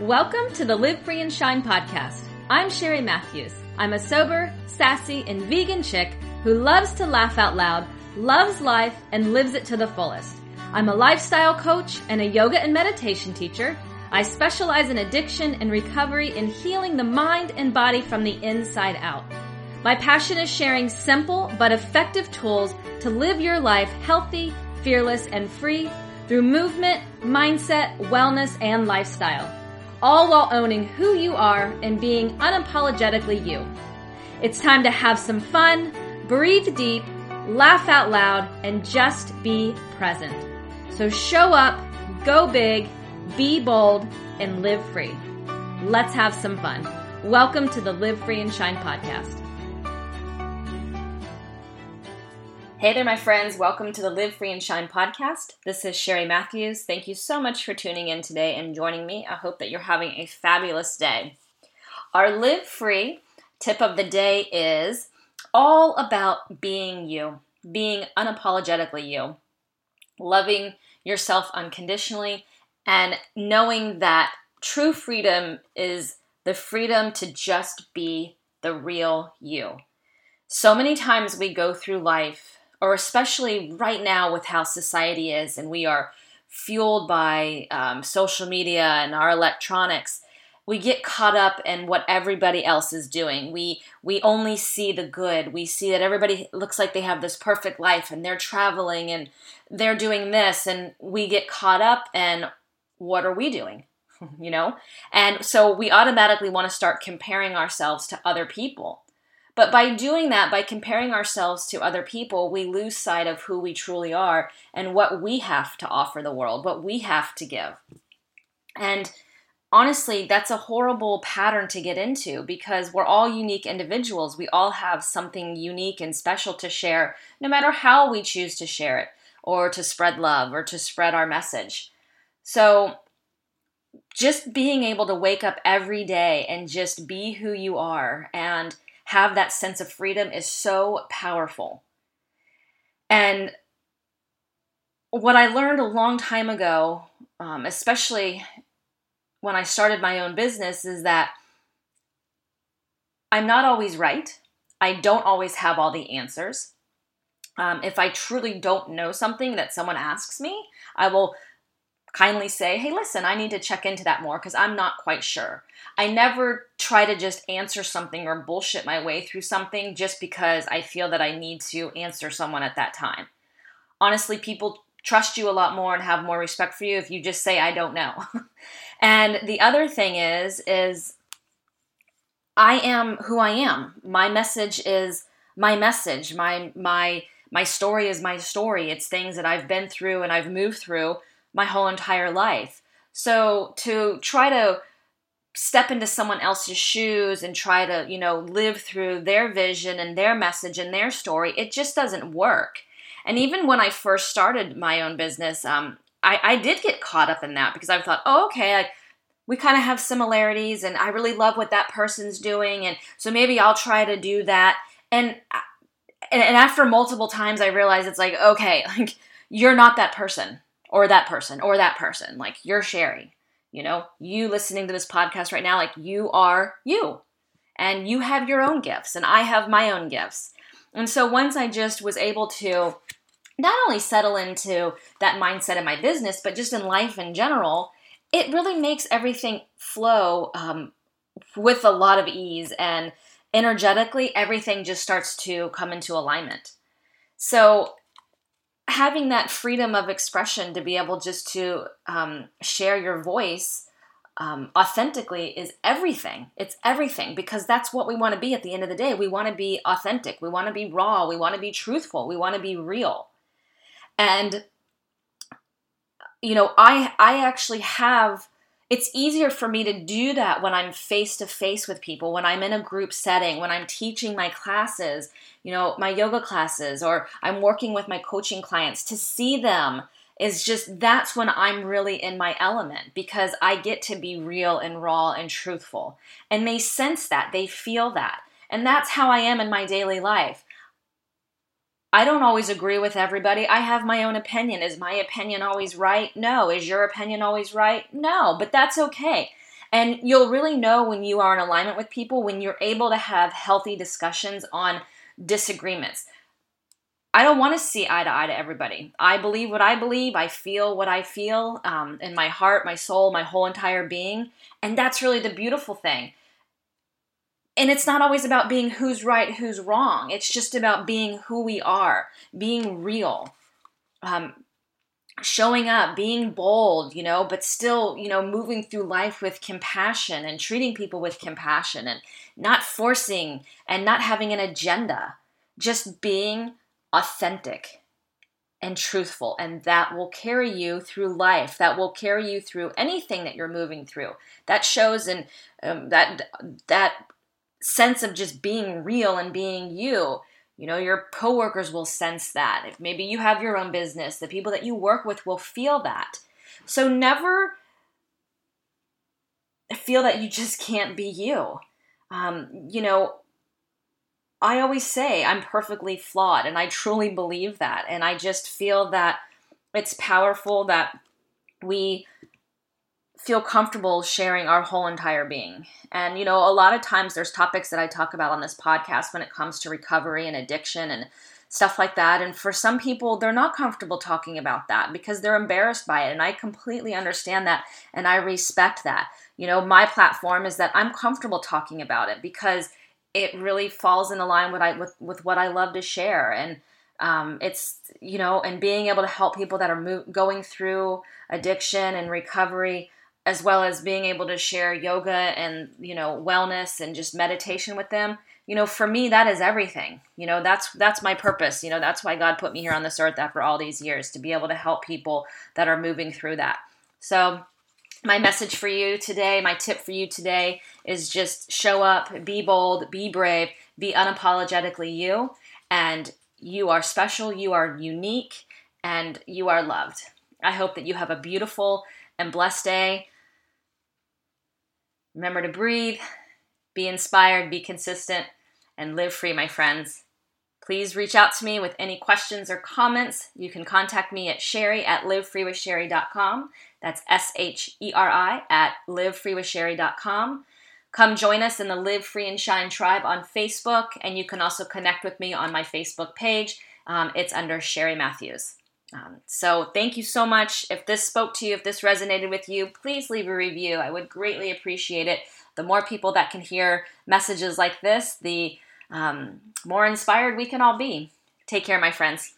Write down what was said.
Welcome to the Live Free and Shine podcast. I'm Sheri Matthews. I'm a sober, sassy, and vegan chick who loves to laugh out loud, loves life, and lives it to the fullest. I'm a lifestyle coach and a yoga and meditation teacher. I specialize in addiction and recovery in healing the mind and body from the inside out. My passion is sharing simple but effective tools to live your life healthy, fearless, and free through movement, mindset, wellness, and lifestyle all while owning who you are and being unapologetically you. It's time to have some fun, breathe deep, laugh out loud, and just be present. So show up, go big, be bold, and live free. Let's have some fun. Welcome to the Live Free and Shine podcast. Hey there, my friends. Welcome to the Live Free and Shine podcast. This is Sheri Matthews. Thank you so much for tuning in today and joining me. I hope that you're having a fabulous day. Our Live Free tip of the day is all about being you, being unapologetically you, loving yourself unconditionally, and knowing that true freedom is the freedom to just be the real you. So many times we go through life or especially right now with how society is and we are fueled by um, social media and our electronics we get caught up in what everybody else is doing. We we only see the good. We see that everybody looks like they have this perfect life and they're traveling and they're doing this and we get caught up and what are we doing you know? And so we automatically want to start comparing ourselves to other people but by doing that, by comparing ourselves to other people, we lose sight of who we truly are and what we have to offer the world, what we have to give. And honestly, that's a horrible pattern to get into because we're all unique individuals. We all have something unique and special to share, no matter how we choose to share it or to spread love or to spread our message. So, just being able to wake up every day and just be who you are and have that sense of freedom is so powerful. And what I learned a long time ago, um, especially when I started my own business, is that I'm not always right. I don't always have all the answers. Um, if I truly don't know something that someone asks me, I will kindly say, hey, listen, I need to check into that more because I'm not quite sure. I never try to just answer something or bullshit my way through something just because I feel that I need to answer someone at that time. Honestly, people trust you a lot more and have more respect for you if you just say I don't know. and the other thing is is I am who I am. My message is my message. My my my story is my story. It's things that I've been through and I've moved through my whole entire life. So to try to step into someone else's shoes and try to, you know, live through their vision and their message and their story, it just doesn't work. And even when I first started my own business, um, I, I did get caught up in that because I thought, oh, okay, like we kind of have similarities and I really love what that person's doing. And so maybe I'll try to do that. And, and, and after multiple times, I realized it's like, okay, like you're not that person or that person or that person. Like you're Sheri. You know, you listening to this podcast right now, like you are you. And you have your own gifts, and I have my own gifts. And so once I just was able to not only settle into that mindset in my business, but just in life in general, it really makes everything flow um, with a lot of ease. And energetically, everything just starts to come into alignment. So having that freedom of expression to be able just to um, share your voice um, authentically is everything. It's everything because that's what we want to be at the end of the day. We want to be authentic. We want to be raw. We want to be truthful. We want to be real. And you know, I I actually have it's easier for me to do that when I'm face to face with people, when I'm in a group setting, when I'm teaching my classes, you know, my yoga classes, or I'm working with my coaching clients to see them is just that's when I'm really in my element because I get to be real and raw and truthful. And they sense that, they feel that. And that's how I am in my daily life. I don't always agree with everybody. I have my own opinion. Is my opinion always right? No. Is your opinion always right? No, but that's okay. And you'll really know when you are in alignment with people when you're able to have healthy discussions on disagreements. I don't want to see eye to eye to everybody. I believe what I believe. I feel what I feel um, in my heart, my soul, my whole entire being. And that's really the beautiful thing. And it's not always about being who's right, who's wrong. It's just about being who we are, being real, um, showing up, being bold, you know, but still, you know, moving through life with compassion and treating people with compassion and not forcing and not having an agenda, just being authentic and truthful and that will carry you through life. That will carry you through anything that you're moving through. That shows and um, that that sense of just being real and being you. You know your coworkers will sense that. If maybe you have your own business the people that you work with will feel that. So never feel that you just can't be you. Um, you know I always say I'm perfectly flawed, and I truly believe that. And I just feel that it's powerful that we feel comfortable sharing our whole entire being. And, you know, a lot of times there's topics that I talk about on this podcast when it comes to recovery and addiction and stuff like that. And for some people, they're not comfortable talking about that because they're embarrassed by it. And I completely understand that and I respect that. You know, my platform is that I'm comfortable talking about it because it really falls in the line with I with, with what I love to share and um, it's you know and being able to help people that are mo- going through addiction and recovery as well as being able to share yoga and you know wellness and just meditation with them you know for me that is everything you know that's that's my purpose you know that's why god put me here on this earth after all these years to be able to help people that are moving through that so my message for you today, my tip for you today is just show up, be bold, be brave, be unapologetically you, and you are special, you are unique, and you are loved. I hope that you have a beautiful and blessed day. Remember to breathe, be inspired, be consistent, and live free, my friends. Please reach out to me with any questions or comments. You can contact me at sheri at livefreewithsheri.com. That's S H E R I at livefreewithsheri.com. Come join us in the Live Free and Shine tribe on Facebook, and you can also connect with me on my Facebook page. Um, it's under Sheri Matthews. Um, so thank you so much. If this spoke to you, if this resonated with you, please leave a review. I would greatly appreciate it. The more people that can hear messages like this, the um, more inspired we can all be. Take care, my friends.